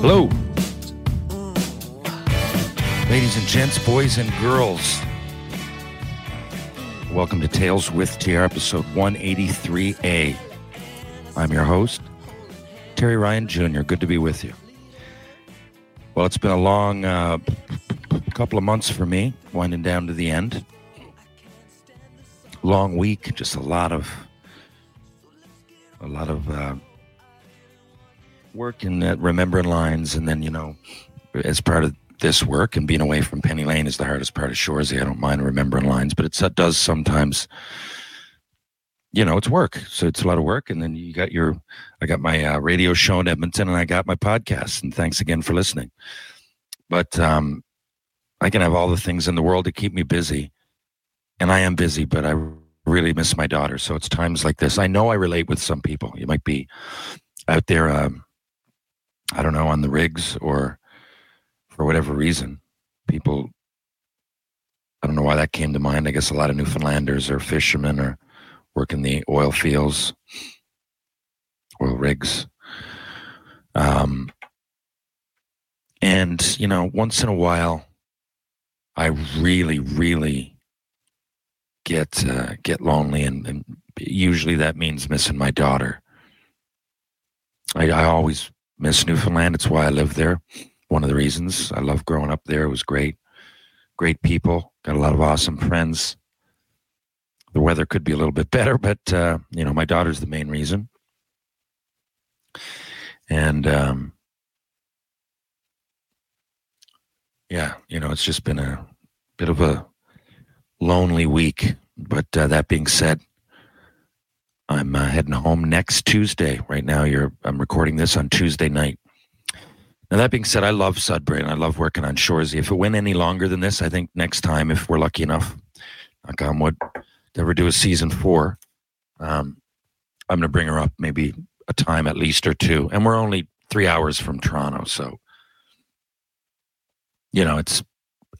Hello. Ladies and gents, boys and girls, welcome to Tales with TR, episode 183A. I'm your host, Terry Ryan Jr. Good to be with you. Well, it's been a long uh, couple of months for me, winding down to the end. Long week, just a lot of a lot of uh, work and uh, remembering lines, and then you know, as part of this work and being away from Penny Lane is the hardest part of Shoresy. I don't mind remembering lines, but it does sometimes, you know, it's work. So it's a lot of work. And then you got your, I got my uh, radio show in Edmonton and I got my podcast. And thanks again for listening. But um, I can have all the things in the world to keep me busy. And I am busy, but I really miss my daughter. So it's times like this. I know I relate with some people. You might be out there, um, I don't know, on the rigs or for whatever reason, people, I don't know why that came to mind. I guess a lot of Newfoundlanders or fishermen or work in the oil fields, oil rigs. Um, and, you know, once in a while, I really, really get uh, get lonely, and, and usually that means missing my daughter. I, I always miss Newfoundland. It's why I live there one of the reasons. I love growing up there. It was great. Great people. Got a lot of awesome friends. The weather could be a little bit better, but uh, you know, my daughter's the main reason. And um, yeah, you know, it's just been a bit of a lonely week. But uh, that being said, I'm uh, heading home next Tuesday. Right now, you're I'm recording this on Tuesday night. Now, that being said, I love Sudbury and I love working on Shoresy. If it went any longer than this, I think next time, if we're lucky enough, knock on wood, to ever do a season four, um, I'm going to bring her up maybe a time at least or two. And we're only three hours from Toronto. So, you know, it's,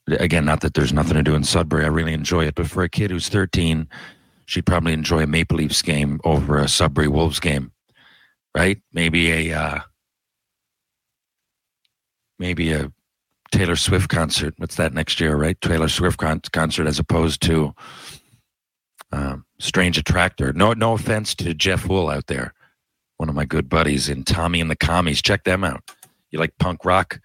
again, not that there's nothing to do in Sudbury. I really enjoy it. But for a kid who's 13, she'd probably enjoy a Maple Leafs game over a Sudbury Wolves game, right? Maybe a, uh, maybe a Taylor Swift concert. What's that next year, right? Taylor Swift con- concert as opposed to um, Strange Attractor. No, no offense to Jeff Wool out there, one of my good buddies in Tommy and the Commies. Check them out. You like punk rock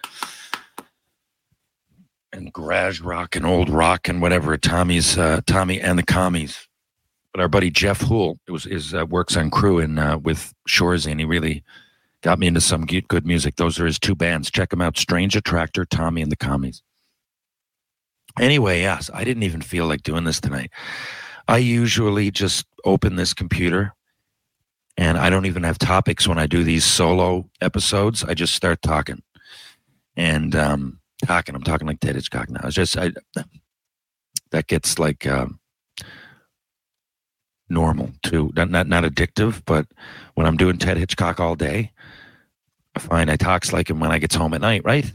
and garage rock and old rock and whatever. Tommy's uh, Tommy and the Commies. But our buddy Jeff Hool it was is uh, works on crew and uh, with Shoresy, and he really got me into some good good music. Those are his two bands. Check them out: Strange Attractor, Tommy and the Commies. Anyway, yes, I didn't even feel like doing this tonight. I usually just open this computer and I don't even have topics when I do these solo episodes. I just start talking and um, talking. I'm talking like Ted Hitchcock now. It's just I, that gets like um, normal too. Not, not not addictive, but when I'm doing Ted Hitchcock all day, I find I talks like him when I gets home at night, right?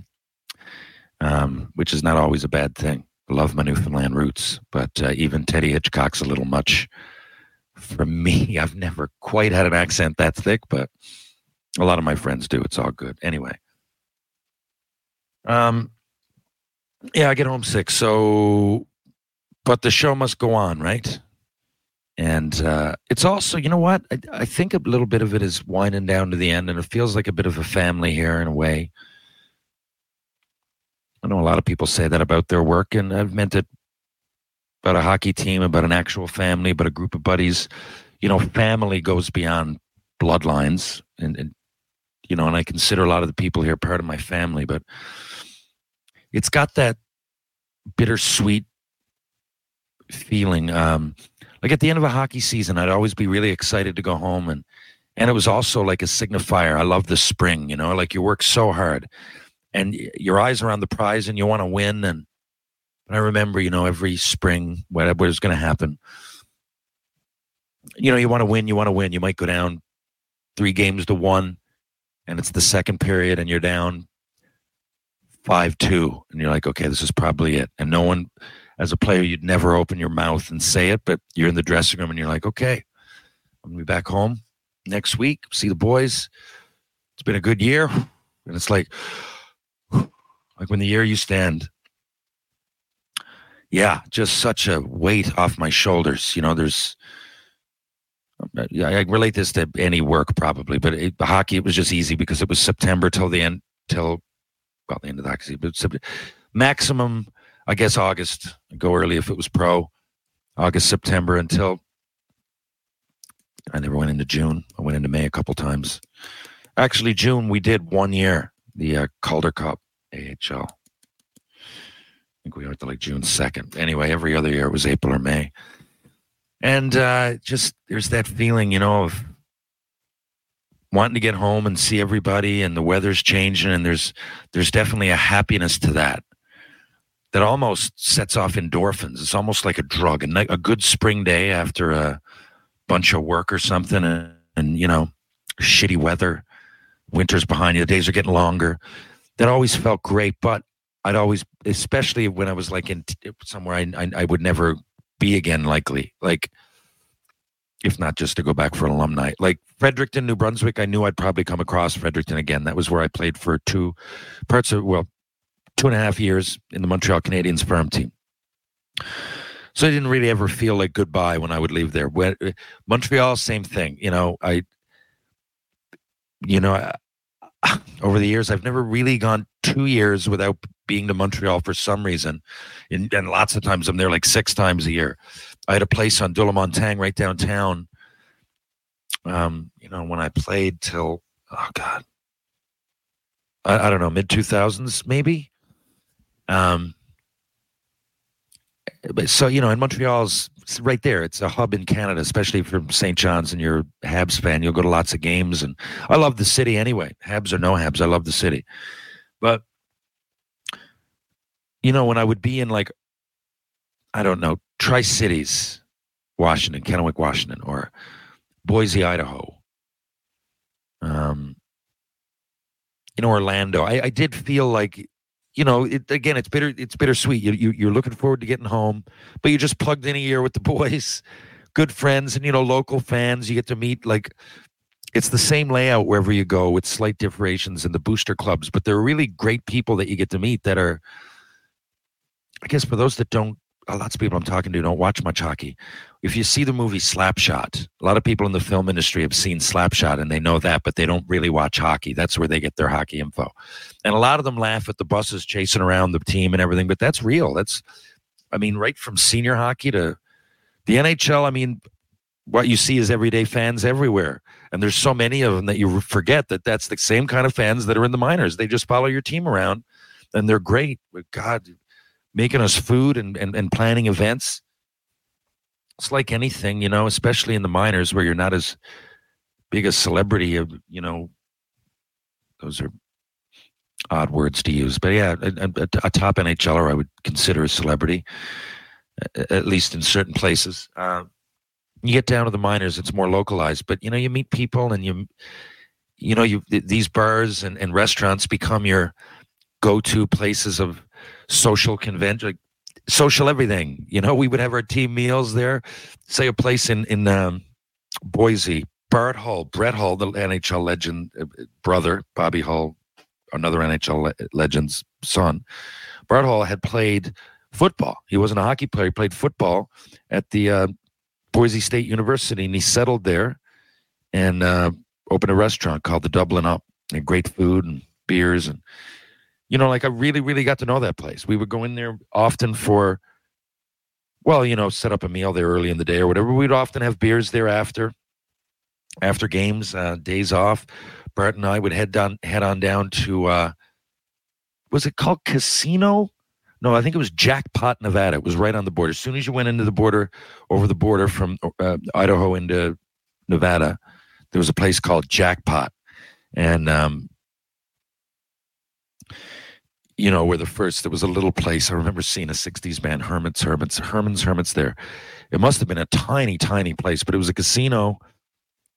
Um, which is not always a bad thing. I love my Newfoundland roots, but uh, even Teddy Hitchcock's a little much for me. I've never quite had an accent that thick, but A lot of my friends do. It's all good. Anyway. Um, yeah, I get homesick. So, but the show must go on, right? And uh, it's also, you know what? I, I think a little bit of it is winding down to the end, and it feels like a bit of a family here in a way. I know a lot of people say that about their work, and I've meant it about a hockey team, about an actual family, about a group of buddies. You know, family goes beyond bloodlines, and, and you know, and I consider a lot of the people here part of my family, but it's got that bittersweet feeling. Um, like at the end of a hockey season, I'd always be really excited to go home, and and it was also like a signifier. I love the spring, you know, like you work so hard, and your eyes are on the prize, and you want to win. And, I remember, you know, every spring, whatever was going to happen, you know, you want to win, you want to win. You might go down three games to one, and it's the second period, and you're down five two, and you're like, okay, this is probably it. And no one as a player, you'd never open your mouth and say it, but you're in the dressing room and you're like, okay, I'm gonna be back home next week, see the boys. It's been a good year. And it's like, like when the year you stand, yeah, just such a weight off my shoulders. You know, there's, I relate this to any work probably, but it, hockey, it was just easy because it was September till the end, till, well, the end of the hockey, season, but maximum I guess August. go early if it was pro. August, September until I never went into June. I went into May a couple times. Actually, June we did one year the uh, Calder Cup AHL. I think we went to like June second. Anyway, every other year it was April or May, and uh, just there's that feeling, you know, of wanting to get home and see everybody, and the weather's changing, and there's there's definitely a happiness to that that almost sets off endorphins. It's almost like a drug. A, a good spring day after a bunch of work or something, and, and, you know, shitty weather, winter's behind you, the days are getting longer. That always felt great, but I'd always, especially when I was like in somewhere I, I, I would never be again, likely. Like, if not just to go back for an alumni. Like Fredericton, New Brunswick, I knew I'd probably come across Fredericton again. That was where I played for two parts of, well, two and a half years in the Montreal Canadiens farm team. So I didn't really ever feel like goodbye when I would leave there. When, Montreal, same thing. You know, I, you know, I, over the years, I've never really gone two years without being to Montreal for some reason. And, and lots of times I'm there like six times a year. I had a place on de la Montagne right downtown. Um, you know, when I played till, oh God, I, I don't know, mid 2000s maybe. Um, but so you know, in Montreal's right there. It's a hub in Canada, especially from St. John's, and you're a Habs fan. You'll go to lots of games, and I love the city anyway. Habs or no Habs, I love the city. But you know, when I would be in like, I don't know, Tri Cities, Washington, Kennewick, Washington, or Boise, Idaho, um, in Orlando, I, I did feel like you know, it, again, it's bitter. It's bittersweet. You, you you're looking forward to getting home, but you just plugged in a year with the boys, good friends, and you know, local fans. You get to meet like it's the same layout wherever you go with slight differentiations in the booster clubs, but they're really great people that you get to meet that are. I guess for those that don't a lots of people I'm talking to don't watch much hockey. If you see the movie Slapshot, a lot of people in the film industry have seen Slapshot and they know that, but they don't really watch hockey. That's where they get their hockey info. And a lot of them laugh at the buses chasing around the team and everything, but that's real. That's, I mean, right from senior hockey to the NHL. I mean, what you see is everyday fans everywhere. And there's so many of them that you forget that that's the same kind of fans that are in the minors. They just follow your team around and they're great. God, making us food and, and, and planning events. It's like anything, you know, especially in the minors where you're not as big a celebrity of, you know, those are odd words to use. But yeah, a, a, a top NHLer I would consider a celebrity, at least in certain places. Uh, you get down to the minors, it's more localized, but you know, you meet people and you, you know, you these bars and, and restaurants become your go-to places of social convention, like social everything. You know, we would have our team meals there. Say a place in in um, Boise, Bart Hull, Brett Hull, the NHL legend uh, brother, Bobby Hull, another NHL le- legend's son. Bart Hull had played football. He wasn't a hockey player. He played football at the uh, Boise State University, and he settled there and uh, opened a restaurant called the Dublin Up. And great food and beers, and you know, like I really, really got to know that place. We would go in there often for, well, you know, set up a meal there early in the day or whatever. We'd often have beers there after, after games, uh, days off. Bart and I would head down, head on down to, uh, was it called Casino? No, I think it was Jackpot, Nevada. It was right on the border. As soon as you went into the border, over the border from uh, Idaho into Nevada, there was a place called Jackpot, and um, you know, where the first there was a little place. I remember seeing a '60s band, Hermits, Hermits, Herman's Hermits. There, it must have been a tiny, tiny place, but it was a casino,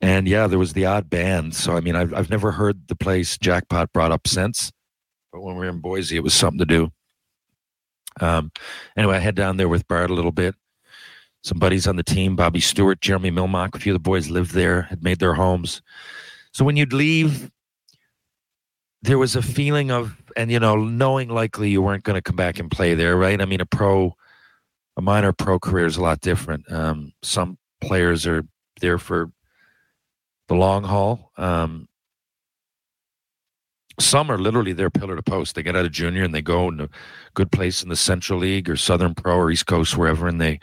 and yeah, there was the odd band. So I mean, I've I've never heard the place Jackpot brought up since, but when we were in Boise, it was something to do. Um, anyway, I head down there with Bart a little bit. Some buddies on the team, Bobby Stewart, Jeremy Mylymok, a few of the boys lived there, had made their homes. So when you'd leave, there was a feeling of, and you know, knowing likely you weren't going to come back and play there, right? I mean, a pro, a minor pro career is a lot different. Um, some players are there for the long haul. Um, some are literally their pillar to post. They get out of junior and they go in a good place in the Central League or Southern Pro or East Coast, wherever, and they,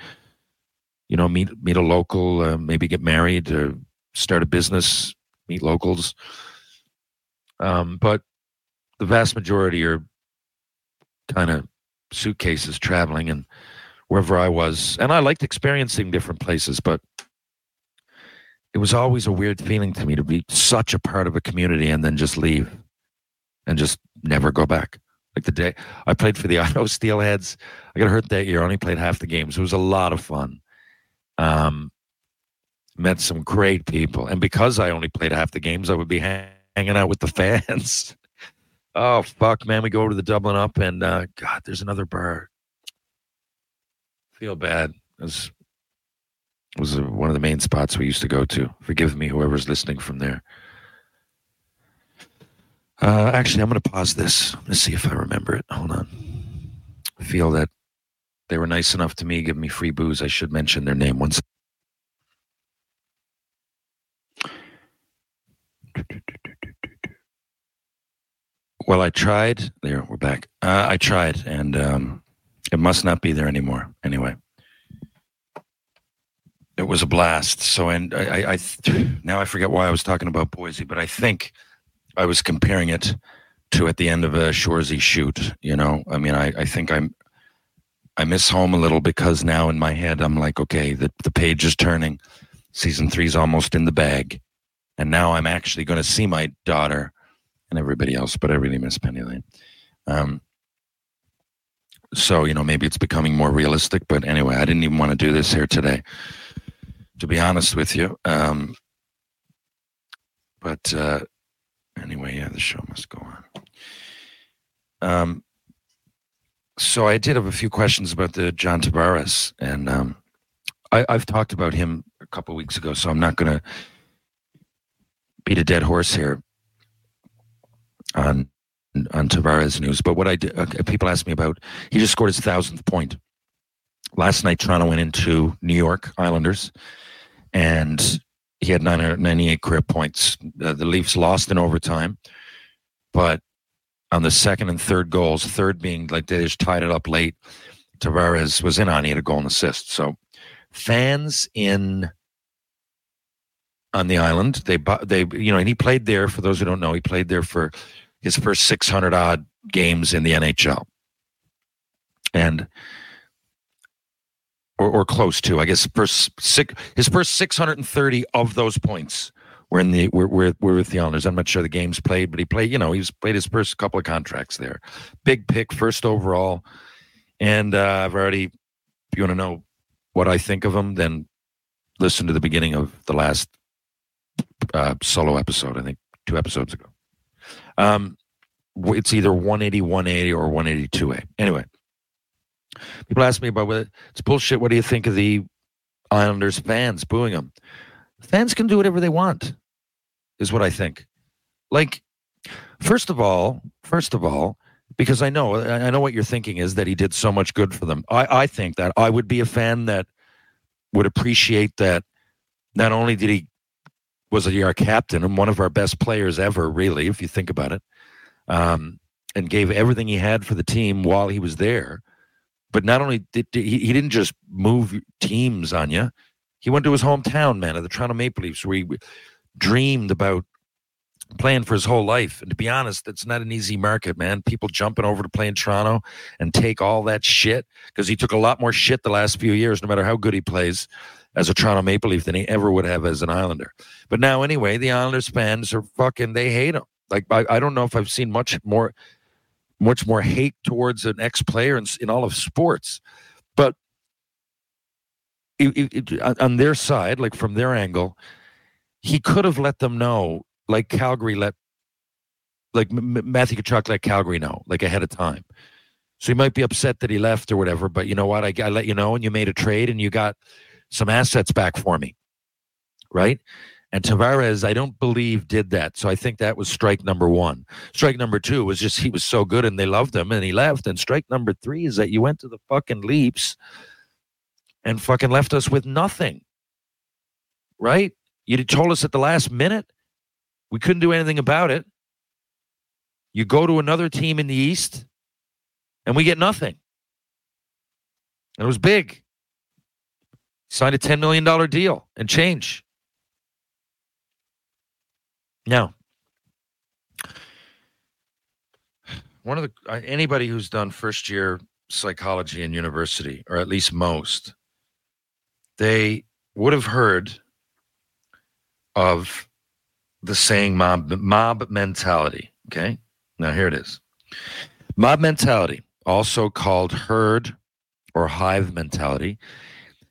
you know, meet meet a local, uh, maybe get married or start a business, meet locals. Um, but the vast majority are kind of suitcases traveling and wherever I was, and I liked experiencing different places, but it was always a weird feeling to me to be such a part of a community and then just leave and just never go back. Like the day I played for the Idaho Steelheads, I got hurt that year. I only played half the games. It was a lot of fun. Um, met some great people, and because I only played half the games, I would be hang- hanging out with the fans. oh fuck, man! We go to the Dublin Up, and uh, God, there's another bar. Feel bad. It was uh, one of the main spots we used to go to. Forgive me, whoever's listening from there. Uh, actually, I'm going to pause this. Let's see if I remember it. Hold on. I feel that they were nice enough to me, give me free booze. I should mention their name once. Well, I tried. There, we're back. Uh, I tried, and um, it must not be there anymore. Anyway, it was a blast. So, and I, I, I now I forget why I was talking about Boise, but I think I was comparing it to at the end of a Shoresy shoot. You know, I mean, I, I think I'm I miss home a little because now in my head I'm like, okay, the the page is turning. Season three's almost in the bag, and now I'm actually going to see my daughter and everybody else. But I really miss Penny Lane. Um, so you know, maybe it's becoming more realistic. But anyway, I didn't even want to do this here today, to be honest with you. Um, but uh, anyway, yeah, the show must go on. Um, so I did have a few questions about the John Tavares, and um, I, I've talked about him a couple weeks ago, so I'm not going to beat a dead horse here on on Tavares news. But what I did, okay, people ask me about, he just scored his thousandth point last night. Toronto went into New York Islanders, and he had 998 career points. Uh, the Leafs lost in overtime, but on the second and third goals, third being like they just tied it up late. Tavares was in on. He had a goal and assist. So fans in on the island, they they you know, and he played there. For those who don't know, he played there for his first 600 odd games in the NHL, and or, or close to. I guess first six, his first 630 of those points were in the were, were, were with the Islanders. I'm not sure the games played, but he played. You know, he's played his first couple of contracts there. Big pick, first overall, and uh, I've already. If you want to know what I think of him, then listen to the beginning of the last uh, solo episode. I think two episodes ago. Um, it's either 180, 180, or 182A. Anyway, people ask me about whether it's bullshit. What do you think of the Islanders fans booing him? Fans can do whatever they want, is what I think. Like, first of all, first of all, because I know I know what you're thinking is that he did so much good for them. I, I think that I would be a fan that would appreciate that not only did he was our captain and one of our best players ever, really, if you think about it, um, and gave everything he had for the team while he was there. But not only did he, he didn't just move teams on you, he went to his hometown, man, of the Toronto Maple Leafs, where he dreamed about playing for his whole life. And to be honest, it's not an easy market, man. People jumping over to play in Toronto and take all that shit because he took a lot more shit the last few years, no matter how good he plays as a Toronto Maple Leaf than he ever would have as an Islander. But now, anyway, the Islanders fans are fucking, they hate him. Like, I, I don't know if I've seen much more. Much more hate towards an ex-player in, in all of sports, but it, it, on their side, like from their angle, he could have let them know like Calgary let, like Matthew Tkachuk let Calgary know, like ahead of time. So he might be upset that he left or whatever, but you know what? I, I let you know, and you made a trade, and you got some assets back for me, right? And Tavares, I don't believe, did that. So I think that was strike number one. Strike number two was just he was so good and they loved him and he left. And strike number three is that you went to the fucking Leafs and fucking left us with nothing. Right? You told us at the last minute we couldn't do anything about it. You go to another team in the East, and we get nothing. And it was big. Signed a $10 million deal and change. Now, one of the anybody who's done first year psychology in university, or at least most, they would have heard of the saying mob mob mentality. Okay, now here it is. Mob mentality, also called herd or hive mentality,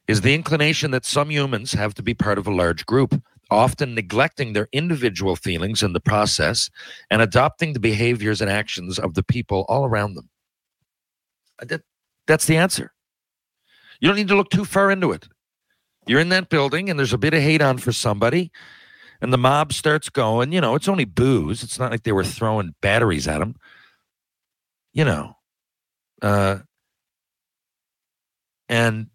is the inclination that some humans have to be part of a large group, often neglecting their individual feelings in the process and adopting the behaviors and actions of the people all around them. That, that's the answer. You don't need to look too far into it. You're in that building and there's a bit of hate on for somebody and the mob starts going. You know, it's only booze. It's not like they were throwing batteries at him. You know, uh, and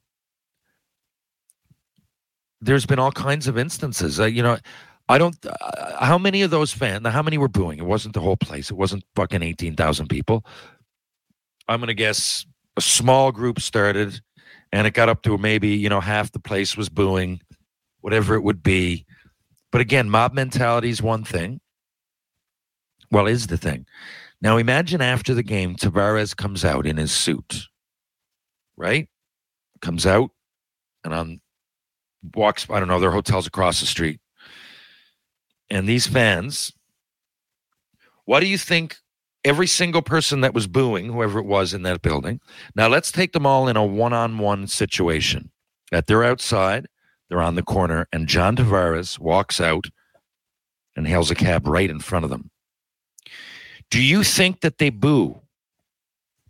there's been all kinds of instances. Uh, you know, I don't. Uh, how many of those fans? How many were booing? It wasn't the whole place. It wasn't fucking eighteen thousand people. I'm gonna guess a small group started, and it got up to maybe you know half the place was booing, whatever it would be. But again, mob mentality is one thing. Well, is the thing. Now imagine after the game, Tavares comes out in his suit, right? Comes out and on walks, I don't know, their hotels across the street. And these fans, what do you think every single person that was booing, whoever it was in that building? Now let's take them all in a one on one situation that they're outside they're on the corner, and John Tavares walks out and hails a cab right in front of them. Do you think that they boo?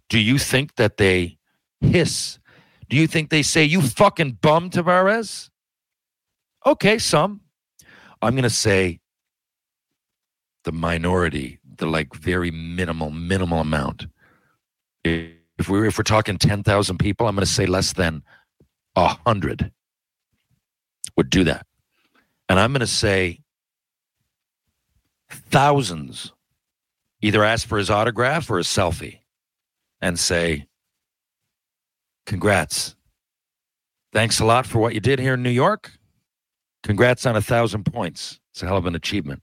Do you think that they hiss? Do you think they say, You fucking bum, Tavares? Okay, some. I'm going to say the minority, the like very minimal, minimal amount. If we're, if we're talking 10,000 people, I'm going to say less than a hundred would do that. And I'm going to say thousands either ask for his autograph or a selfie and say, Congrats. Thanks a lot for what you did here in New York. Congrats on a thousand points. It's a hell of an achievement.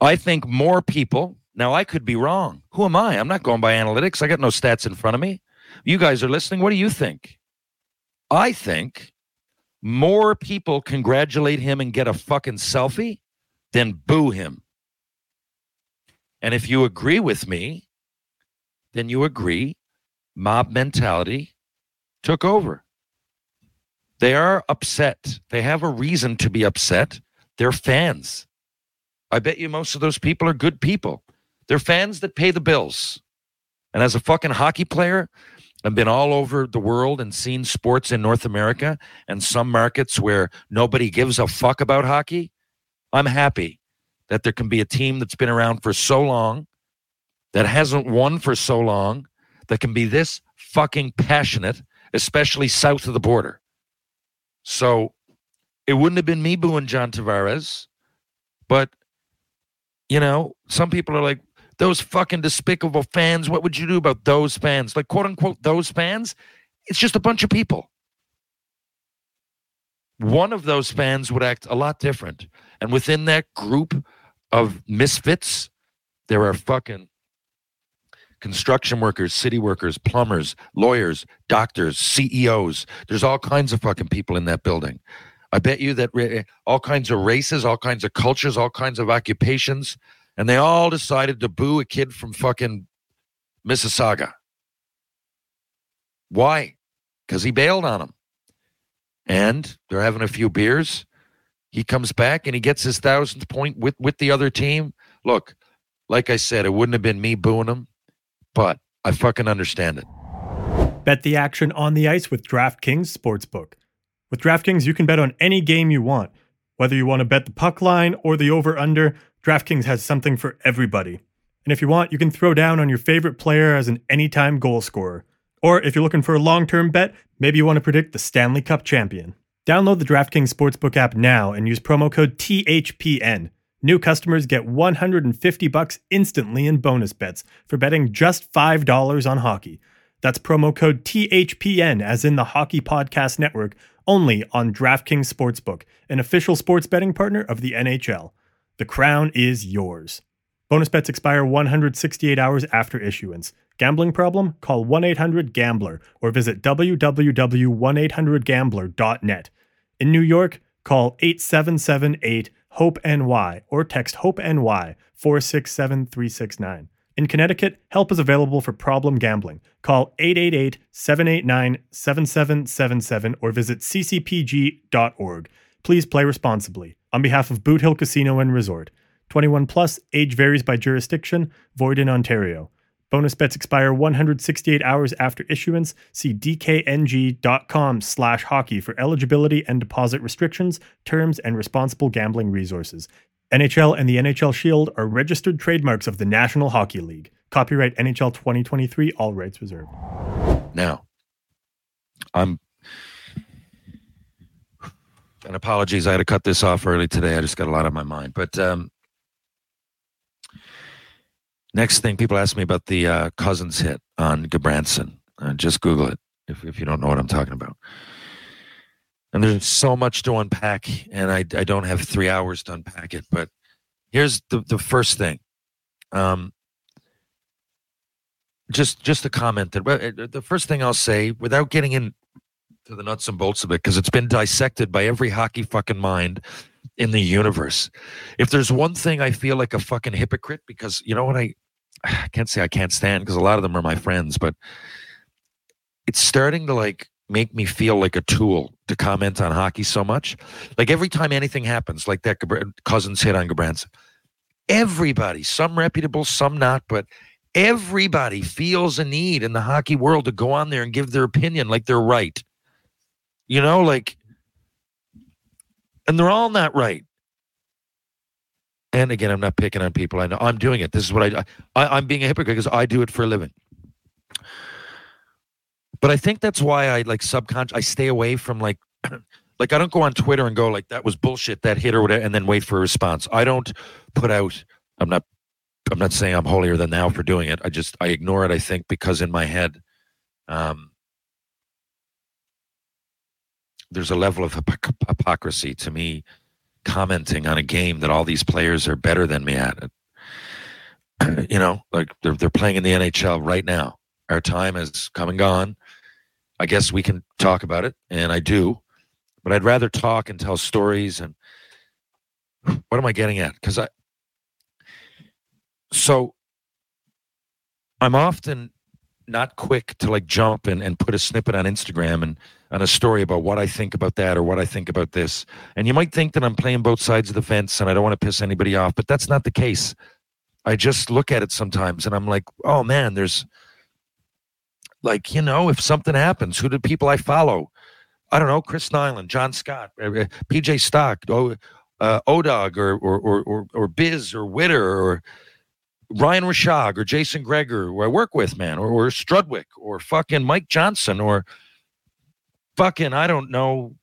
I think more people, now I could be wrong. Who am I? I'm not going by analytics. I got no stats in front of me. You guys are listening. What do you think? I think more people congratulate him and get a fucking selfie than boo him. And if you agree with me, then you agree mob mentality took over. They are upset. They have a reason to be upset. They're fans. I bet you most of those people are good people. They're fans that pay the bills. And as a fucking hockey player, I've been all over the world and seen sports in North America and some markets where nobody gives a fuck about hockey. I'm happy that there can be a team that's been around for so long, that hasn't won for so long, that can be this fucking passionate, especially south of the border. So it wouldn't have been me booing John Tavares, but you know, some people are like, those fucking despicable fans. What would you do about those fans? Like, quote unquote, those fans? It's just a bunch of people. One of those fans would act a lot different. And within that group of misfits, there are fucking construction workers, city workers, plumbers, lawyers, doctors, CEOs. There's all kinds of fucking people in that building. I bet you that all kinds of races, all kinds of cultures, all kinds of occupations, and they all decided to boo a kid from fucking Mississauga. Why? Because he bailed on them. And they're having a few beers. He comes back and he gets his thousandth point with, with the other team. Look, like I said, it wouldn't have been me booing him, but I fucking understand it. Bet the action on the ice with DraftKings Sportsbook. With DraftKings, you can bet on any game you want. Whether you want to bet the puck line or the over under, DraftKings has something for everybody. And if you want, you can throw down on your favorite player as an anytime goal scorer. Or if you're looking for a long term bet, maybe you want to predict the Stanley Cup champion. Download the DraftKings Sportsbook app now and use promo code THPN. New customers get 150 bucks instantly in bonus bets for betting just $5 on hockey. That's promo code THPN as in the Hockey Podcast Network only on DraftKings Sportsbook, an official sports betting partner of the NHL. The crown is yours. Bonus bets expire 168 hours after issuance. Gambling problem? Call 1 800 Gambler or visit www.1800Gambler.net. In New York, call 8778 HOPE NY or text HOPE NY 467369. In Connecticut, help is available for problem gambling. Call 888 789 7777 or visit ccpg.org. Please play responsibly. On behalf of Boot Hill Casino and Resort, 21 plus, age varies by jurisdiction, void in Ontario. Bonus bets expire 168 hours after issuance. See dkng.com slash hockey for eligibility and deposit restrictions, terms, and responsible gambling resources. NHL and the NHL Shield are registered trademarks of the National Hockey League. Copyright NHL 2023, all rights reserved. Now, I'm and apologies, I had to cut this off early today. I just got a lot on my mind. But um, next thing, people ask me about the uh, Cozens hit on Gudbranson. Uh, just Google it if, if you don't know what I'm talking about. And there's so much to unpack, and I, I don't have three hours to unpack it. But here's the, the first thing. Um, just just a comment that uh, the first thing I'll say, without getting into the nuts and bolts of it because it's been dissected by every hockey fucking mind in the universe. If there's one thing I feel like a fucking hypocrite because you know what I I can't say I can't stand because a lot of them are my friends, but it's starting to like make me feel like a tool to comment on hockey so much. Like every time anything happens, like that Cozens hit on Gudbranson, everybody, some reputable, some not, but everybody feels a need in the hockey world to go on there and give their opinion like they're right. You know, like, and they're all not right. And again, I'm not picking on people. I know I'm doing it. This is what I, I I'm being a hypocrite because I do it for a living. But I think that's why I like subconscious. I stay away from like, like I don't go on Twitter and go like that was bullshit that hit or whatever, and then wait for a response. I don't put out. I'm not. I'm not saying I'm holier than thou for doing it. I just I ignore it. I think because in my head, um, there's a level of hypocrisy to me commenting on a game that all these players are better than me at. you know, like they're they're playing in the NHL right now. Our time has come and gone. I guess we can talk about it, and I do, but I'd rather talk and tell stories. And what am I getting at? Because I so I'm often not quick to like jump and, and put a snippet on Instagram and on a story about what I think about that or what I think about this. And you might think that I'm playing both sides of the fence and I don't want to piss anybody off, but that's not the case. I just look at it sometimes and I'm like, oh man, there's like you know, if something happens, who do people I follow? I don't know, Chris Nilan, John Scott, uh, uh, PJ Stock, o, uh, Odog, or or, or or or Biz, or Witter, or Ryan Rishaug, or Jason Gregor, who I work with, man, or, or Strudwick, or fucking Mike Johnson, or fucking I don't know,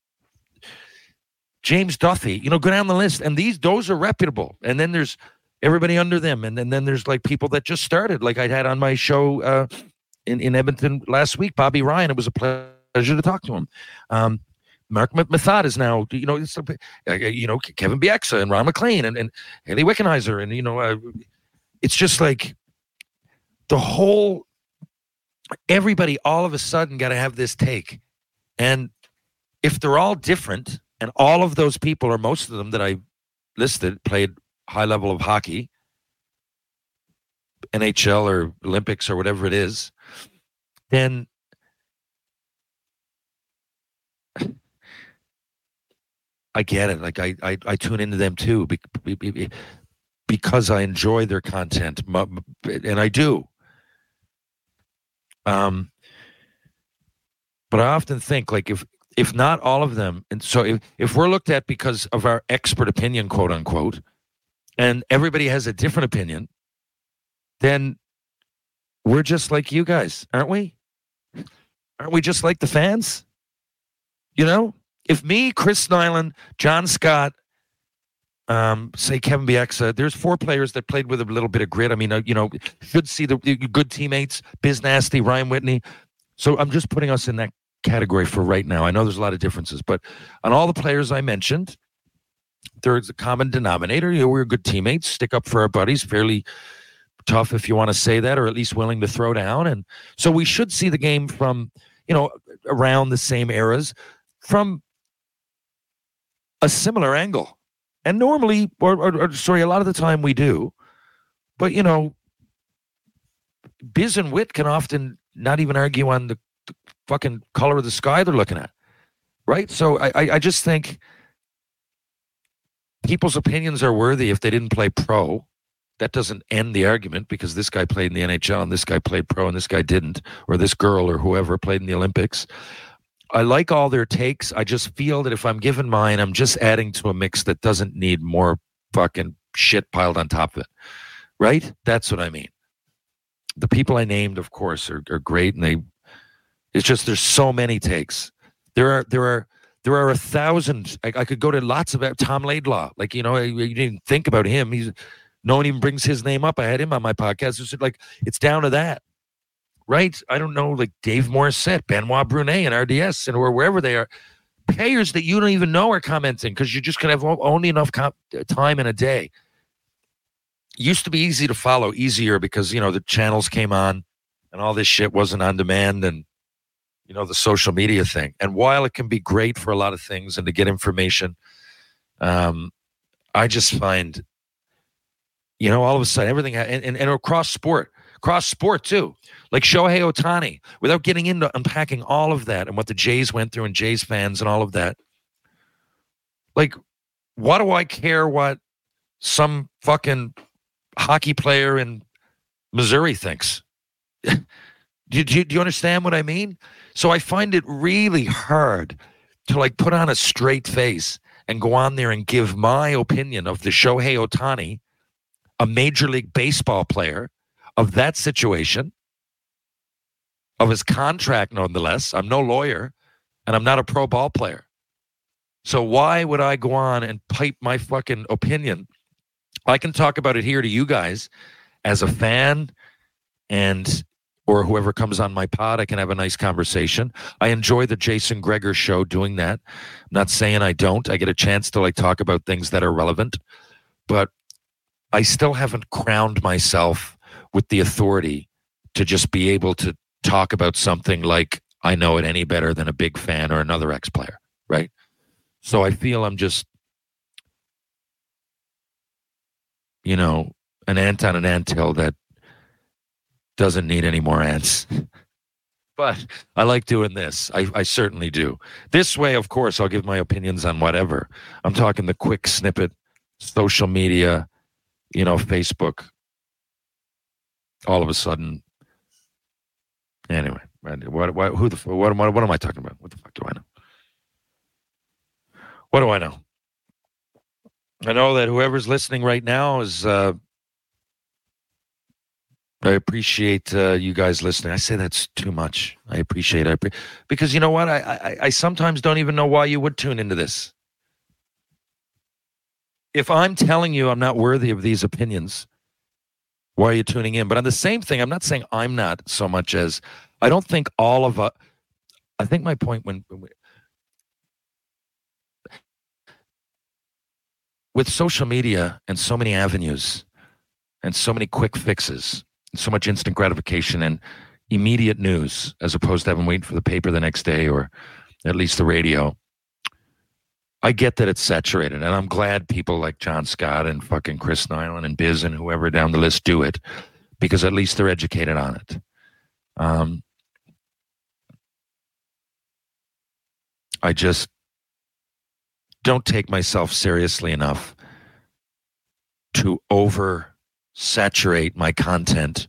James Duthie. You know, go down the list, and these those are reputable. And then there's everybody under them, and, and then there's like people that just started, like I had on my show uh, in in Edmonton last week, Bobby Ryan. It was a pleasure to talk to him. Um, Marc Methot is now, you know, uh, you know, Kevin Bieksa and Ron MacLean and, and Hayley Wickenheiser. And, you know, uh, it's just like the whole, everybody all of a sudden got to have this take. And if they're all different and all of those people or most of them that I listed played high level of hockey, NHL or Olympics or whatever it is, then I get it. Like I, I, I tune into them too because I enjoy their content, and I do. Um, but I often think like if if not all of them, and so if if we're looked at because of our expert opinion, quote unquote, and everybody has a different opinion, then we're just like you guys, aren't we? Aren't we just like the fans? You know, if me, Chris Nilan, John Scott, um, say Kevin Bieksa, there's four players that played with a little bit of grit. I mean, uh, you know, should see the, the good teammates, Biz Nasty, Ryan Whitney. So I'm just putting us in that category for right now. I know there's a lot of differences, but on all the players I mentioned, there's a common denominator. You know, we're good teammates, stick up for our buddies, fairly tough if you want to say that, or at least willing to throw down. And so we should see the game from, you know, around the same eras from a similar angle. And normally, or, or, or, sorry, a lot of the time we do. But, you know, Biz and Wit can often not even argue on the, the fucking color of the sky they're looking at. Right? So I, I, I just think people's opinions are worthy if they didn't play pro. That doesn't end the argument because this guy played in the NHL and this guy played pro and this guy didn't, or this girl or whoever played in the Olympics. I like all their takes. I just feel that if I'm given mine, I'm just adding to a mix that doesn't need more fucking shit piled on top of it. Right? That's what I mean. The people I named, of course, are, are great, and they. It's just there's so many takes. There are there are there are a thousand. I, I could go to lots of Tom Laidlaw. Like you know, you didn't think about him. He's no one even brings his name up. I had him on my podcast. It's like it's down to that right? I don't know, like Dave Morissette, Benoit Brunet, and RDS, and or wherever they are, Payers that you don't even know are commenting because you're just gonna have only enough uh, time in a day. Used to be easy to follow, easier because you know the channels came on, and all this shit wasn't on demand, and you know the social media thing. And while it can be great for a lot of things and to get information, um, I just find, you know, all of a sudden everything and, and, and across sport cross sport too, like Shohei Ohtani, without getting into unpacking all of that and what the Jays went through and Jays fans and all of that. Like, what do I care what some fucking hockey player in Missouri thinks? do, you, do you understand what I mean? So I find it really hard to like put on a straight face and go on there and give my opinion of the Shohei Ohtani, a Major League Baseball player of that situation, of his contract, nonetheless. I'm no lawyer and I'm not a pro ball player. So why would I go on and pipe my fucking opinion? I can talk about it here to you guys as a fan and or whoever comes on my pod, I can have a nice conversation. I enjoy the Jason Gregor show doing that. I'm not saying I don't. I get a chance to like talk about things that are relevant, but I still haven't crowned myself with the authority to just be able to talk about something like I know it any better than a big fan or another ex player, right? So I feel I'm just, you know, an ant on an anthill that doesn't need any more ants. but I like doing this. I, I certainly do. This way, of course, I'll give my opinions on whatever. I'm talking the quick snippet, social media, you know, Facebook, all of a sudden. Anyway, what, what, who the, what, I- what am I talking about? What the fuck do I know? What do I know? I know that whoever's listening right now is. Uh, I appreciate uh, you guys listening. I say that's too much. I appreciate it because you know what? I, I I sometimes don't even know why you would tune into this. If I'm telling you I'm not worthy of these opinions, why are you tuning in? But on the same thing, I'm not saying I'm not so much as I don't think all of us. I think my point when, when we, with social media and so many avenues and so many quick fixes and so much instant gratification and immediate news as opposed to having wait for the paper the next day or at least the radio. I get that it's saturated, and I'm glad people like John Scott and fucking Chris Nilan and Biz and whoever down the list do it because at least they're educated on it. Um, I just don't take myself seriously enough to over saturate my content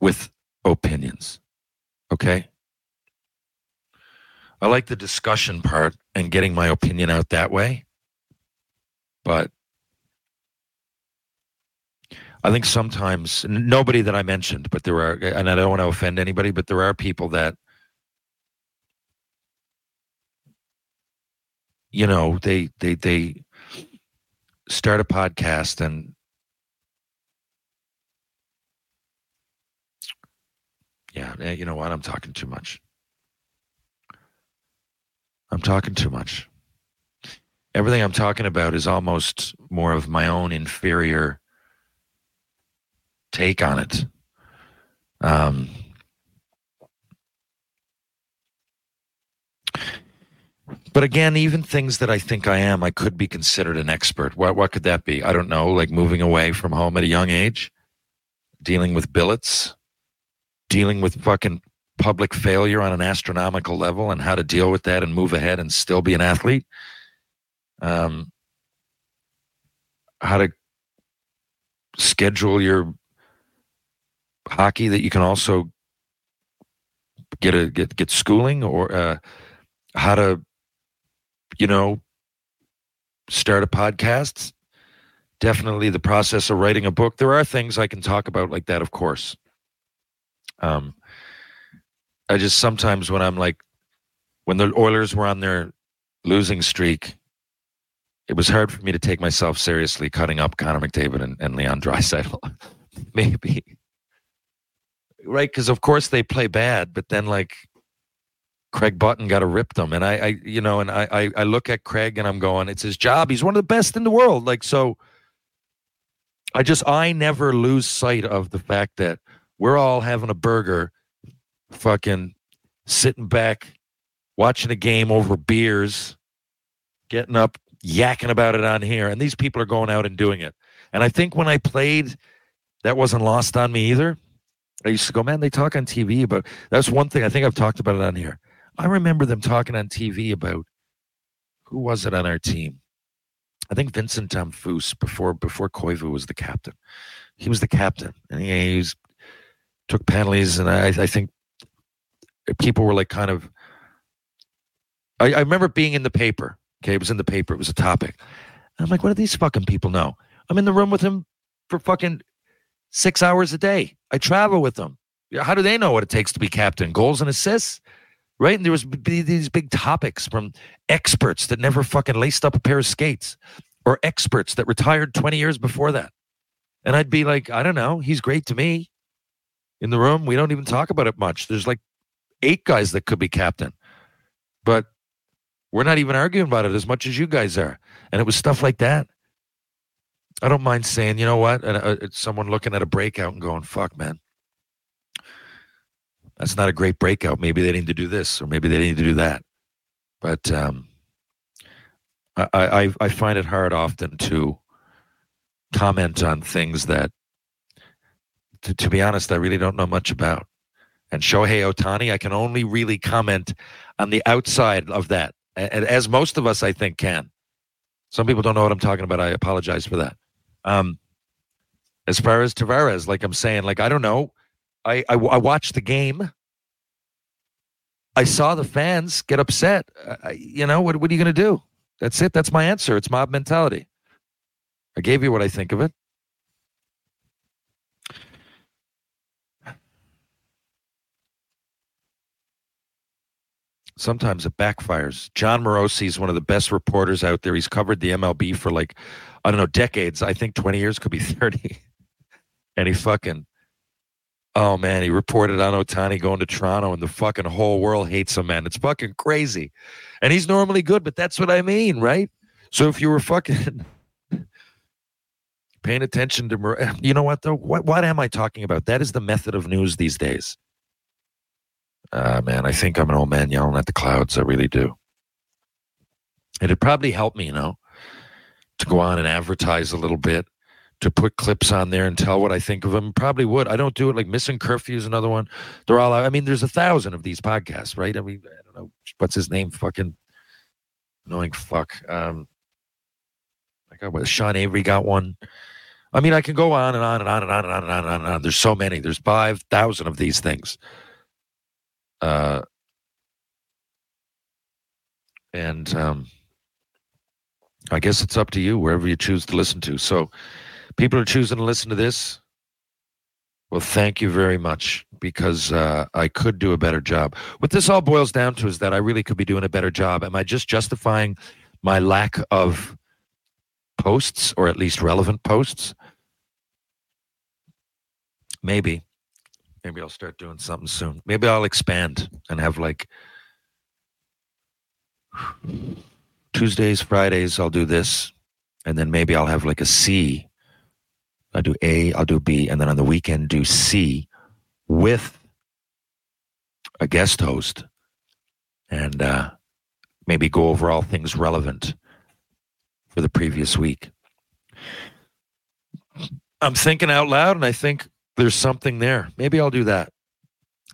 with opinions. Okay? I like the discussion part and getting my opinion out that way. But I think sometimes nobody that I mentioned, but there are, and I don't want to offend anybody, but there are people that, you know, they they they start a podcast and yeah, eh, you know what? I'm talking too much. I'm talking too much. Everything I'm talking about is almost more of my own inferior take on it. Um, but again, even things that I think I am, I could be considered an expert. What what could that be? I don't know. Like moving away from home at a young age, dealing with billets, dealing with fucking public failure on an astronomical level, and how to deal with that and move ahead and still be an athlete. Um, how to schedule your hockey that you can also get a get get schooling or uh, how to you know start a podcast. Definitely the process of writing a book. There are things i can talk about like that of course. Um i just sometimes when i'm like when the oilers were on their losing streak it was hard for me to take myself seriously cutting up connor mcdavid and, and leon Draisaitl. maybe. Right? Because of course they play bad but then like craig button got to rip them. And I, I you know and I, I i look at craig and i'm going it's his job. He's one of the best in the world. Like so i just i never lose sight of the fact that we're all having a burger fucking sitting back watching a game over beers getting up yakking about it on here. And these people are going out and doing it. And i think when i played that wasn't lost on me either. I used to go, man, they talk on TV but that's one thing I think I've talked about it on here. I remember them talking on TV about who was it on our team? I think Vincent Damphousse before before Koivu was the captain. He was the captain, and he, he was, took penalties, and I, I think people were like kind of. I, I remember being in the paper. Okay, it was in the paper. It was a topic. And I'm like, what do these fucking people know? I'm in the room with him for fucking six hours a day. I travel with them. How do they know what it takes to be captain? Goals and assists, right? And there was b- these big topics from experts that never fucking laced up a pair of skates, or experts that retired 20 years before that. And I'd be like, I don't know. He's great to me. In the room, we don't even talk about it much. There's like eight guys that could be captain, but we're not even arguing about it as much as you guys are. And it was stuff like that. I don't mind saying, you know what? And uh, someone looking at a breakout and going, "Fuck, man, that's not a great breakout. Maybe they need to do this, or maybe they need to do that." But um, I, I I find it hard often to comment on things that, to, to be honest, I really don't know much about. And Shohei Ohtani, I can only really comment on the outside of that, as most of us, I think, can. Some people don't know what I'm talking about. I apologize for that. Um, as far as Tavares, like I'm saying, like I don't know. I, I I watched the game. I saw the fans get upset. I, you know, what, what are you going to do? That's it. That's my answer. It's mob mentality. I gave you what I think of it. Sometimes it backfires. Jon Morosi is one of the best reporters out there. He's covered the MLB for like, I don't know, decades. I think 20 years could be 30. and he fucking, oh man, he reported on Ohtani going to Toronto and the fucking whole world hates him, man. It's fucking crazy. And he's normally good, but that's what I mean, right? So if you were fucking paying attention to, you know what though? What, what am I talking about? That is the method of news these days. Uh, man, I think I'm an old man yelling at the clouds. I really do. It'd probably help me, you know, to go on and advertise a little bit, to put clips on there and tell what I think of them. Probably would. I don't do it like missing curfew is another one. They're all. I mean, there's a thousand of these podcasts, right? I mean, I don't know what's his name. Fucking annoying fuck. Um, I got what Sean Avery got one. I mean, I can go on and on and on and on and on and on and on. And on. There's so many. There's five thousand of these things. Uh, and um, I guess it's up to you wherever you choose to listen to. So, people are choosing to listen to this. Well, thank you very much because uh, I could do a better job. What this all boils down to is that I really could be doing a better job. Am I just justifying my lack of posts or at least relevant posts? Maybe. Maybe I'll start doing something soon. Maybe I'll expand and have like Tuesdays, Fridays, I'll do this. And then maybe I'll have like a C. I'll do A, I'll do B, and then on the weekend do C with a guest host and uh, maybe go over all things relevant for the previous week. I'm thinking out loud and I think there's something there. Maybe I'll do that.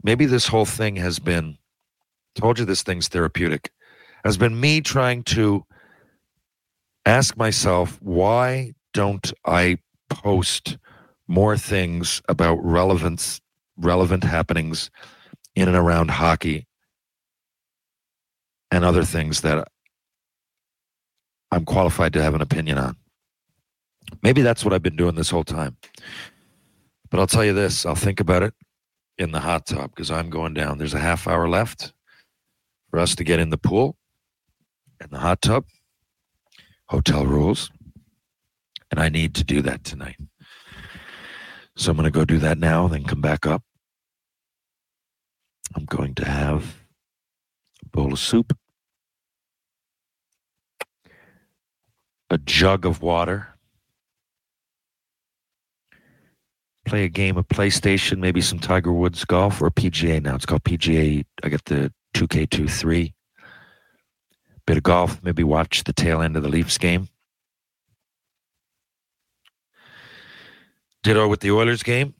Maybe this whole thing has been, told you this thing's therapeutic, has been me trying to ask myself, why don't I post more things about relevance, relevant happenings in and around hockey and other things that I'm qualified to have an opinion on? Maybe that's what I've been doing this whole time. But I'll tell you this I'll think about it in the hot tub because I'm going down. There's a half hour left for us to get in the pool and the hot tub, hotel rules. And I need to do that tonight. So I'm going to go do that now, then come back up. I'm going to have a bowl of soup, a jug of water play a game of PlayStation, maybe some Tiger Woods golf or PGA now. It's called PGA. I got the 2K23. Bit of golf, maybe watch the tail end of the Leafs game. Ditto with the Oilers game.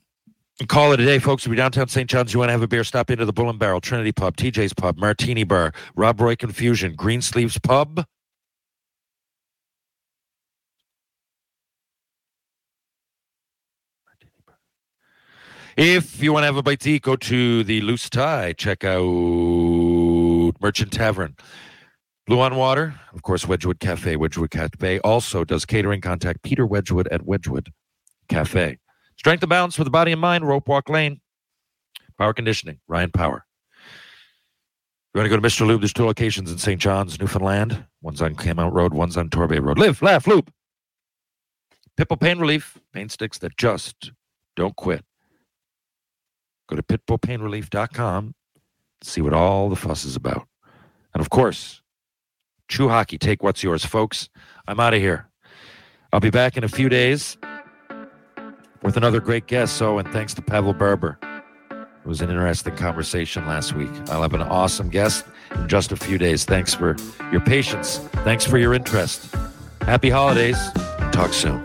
Call it a day, folks. We'll be downtown St. John's. You want to have a beer? Stop into the Bull and Barrel, Trinity Pub, TJ's Pub, Martini Bar, Rob Roy Confusion, Greensleeves Pub. If you want to have a bite to eat, go to the Loose Tie. Check out Merchant Tavern. Blue on Water, of course, Wedgwood Cafe. Wedgwood Cafe also does catering. Contact Peter Wedgwood at Wedgwood Cafe. Strength and balance for the body and mind. Rope Walk Lane. Power conditioning. Ryan Power. You want to go to Mr. Lube? There's two locations in St. John's, Newfoundland. One's on Kenmount Road, one's on Torbay Road. Live, laugh, loop. Pitbull Pain Relief. Pain sticks that just don't quit. Go to pitbullpainrelief.com to see what all the fuss is about. And of course, True Hockey, take what's yours, folks. I'm out of here. I'll be back in a few days with another great guest. So, and thanks to Pavel Barber. It was an interesting conversation last week. I'll have an awesome guest in just a few days. Thanks for your patience. Thanks for your interest. Happy holidays. Talk soon.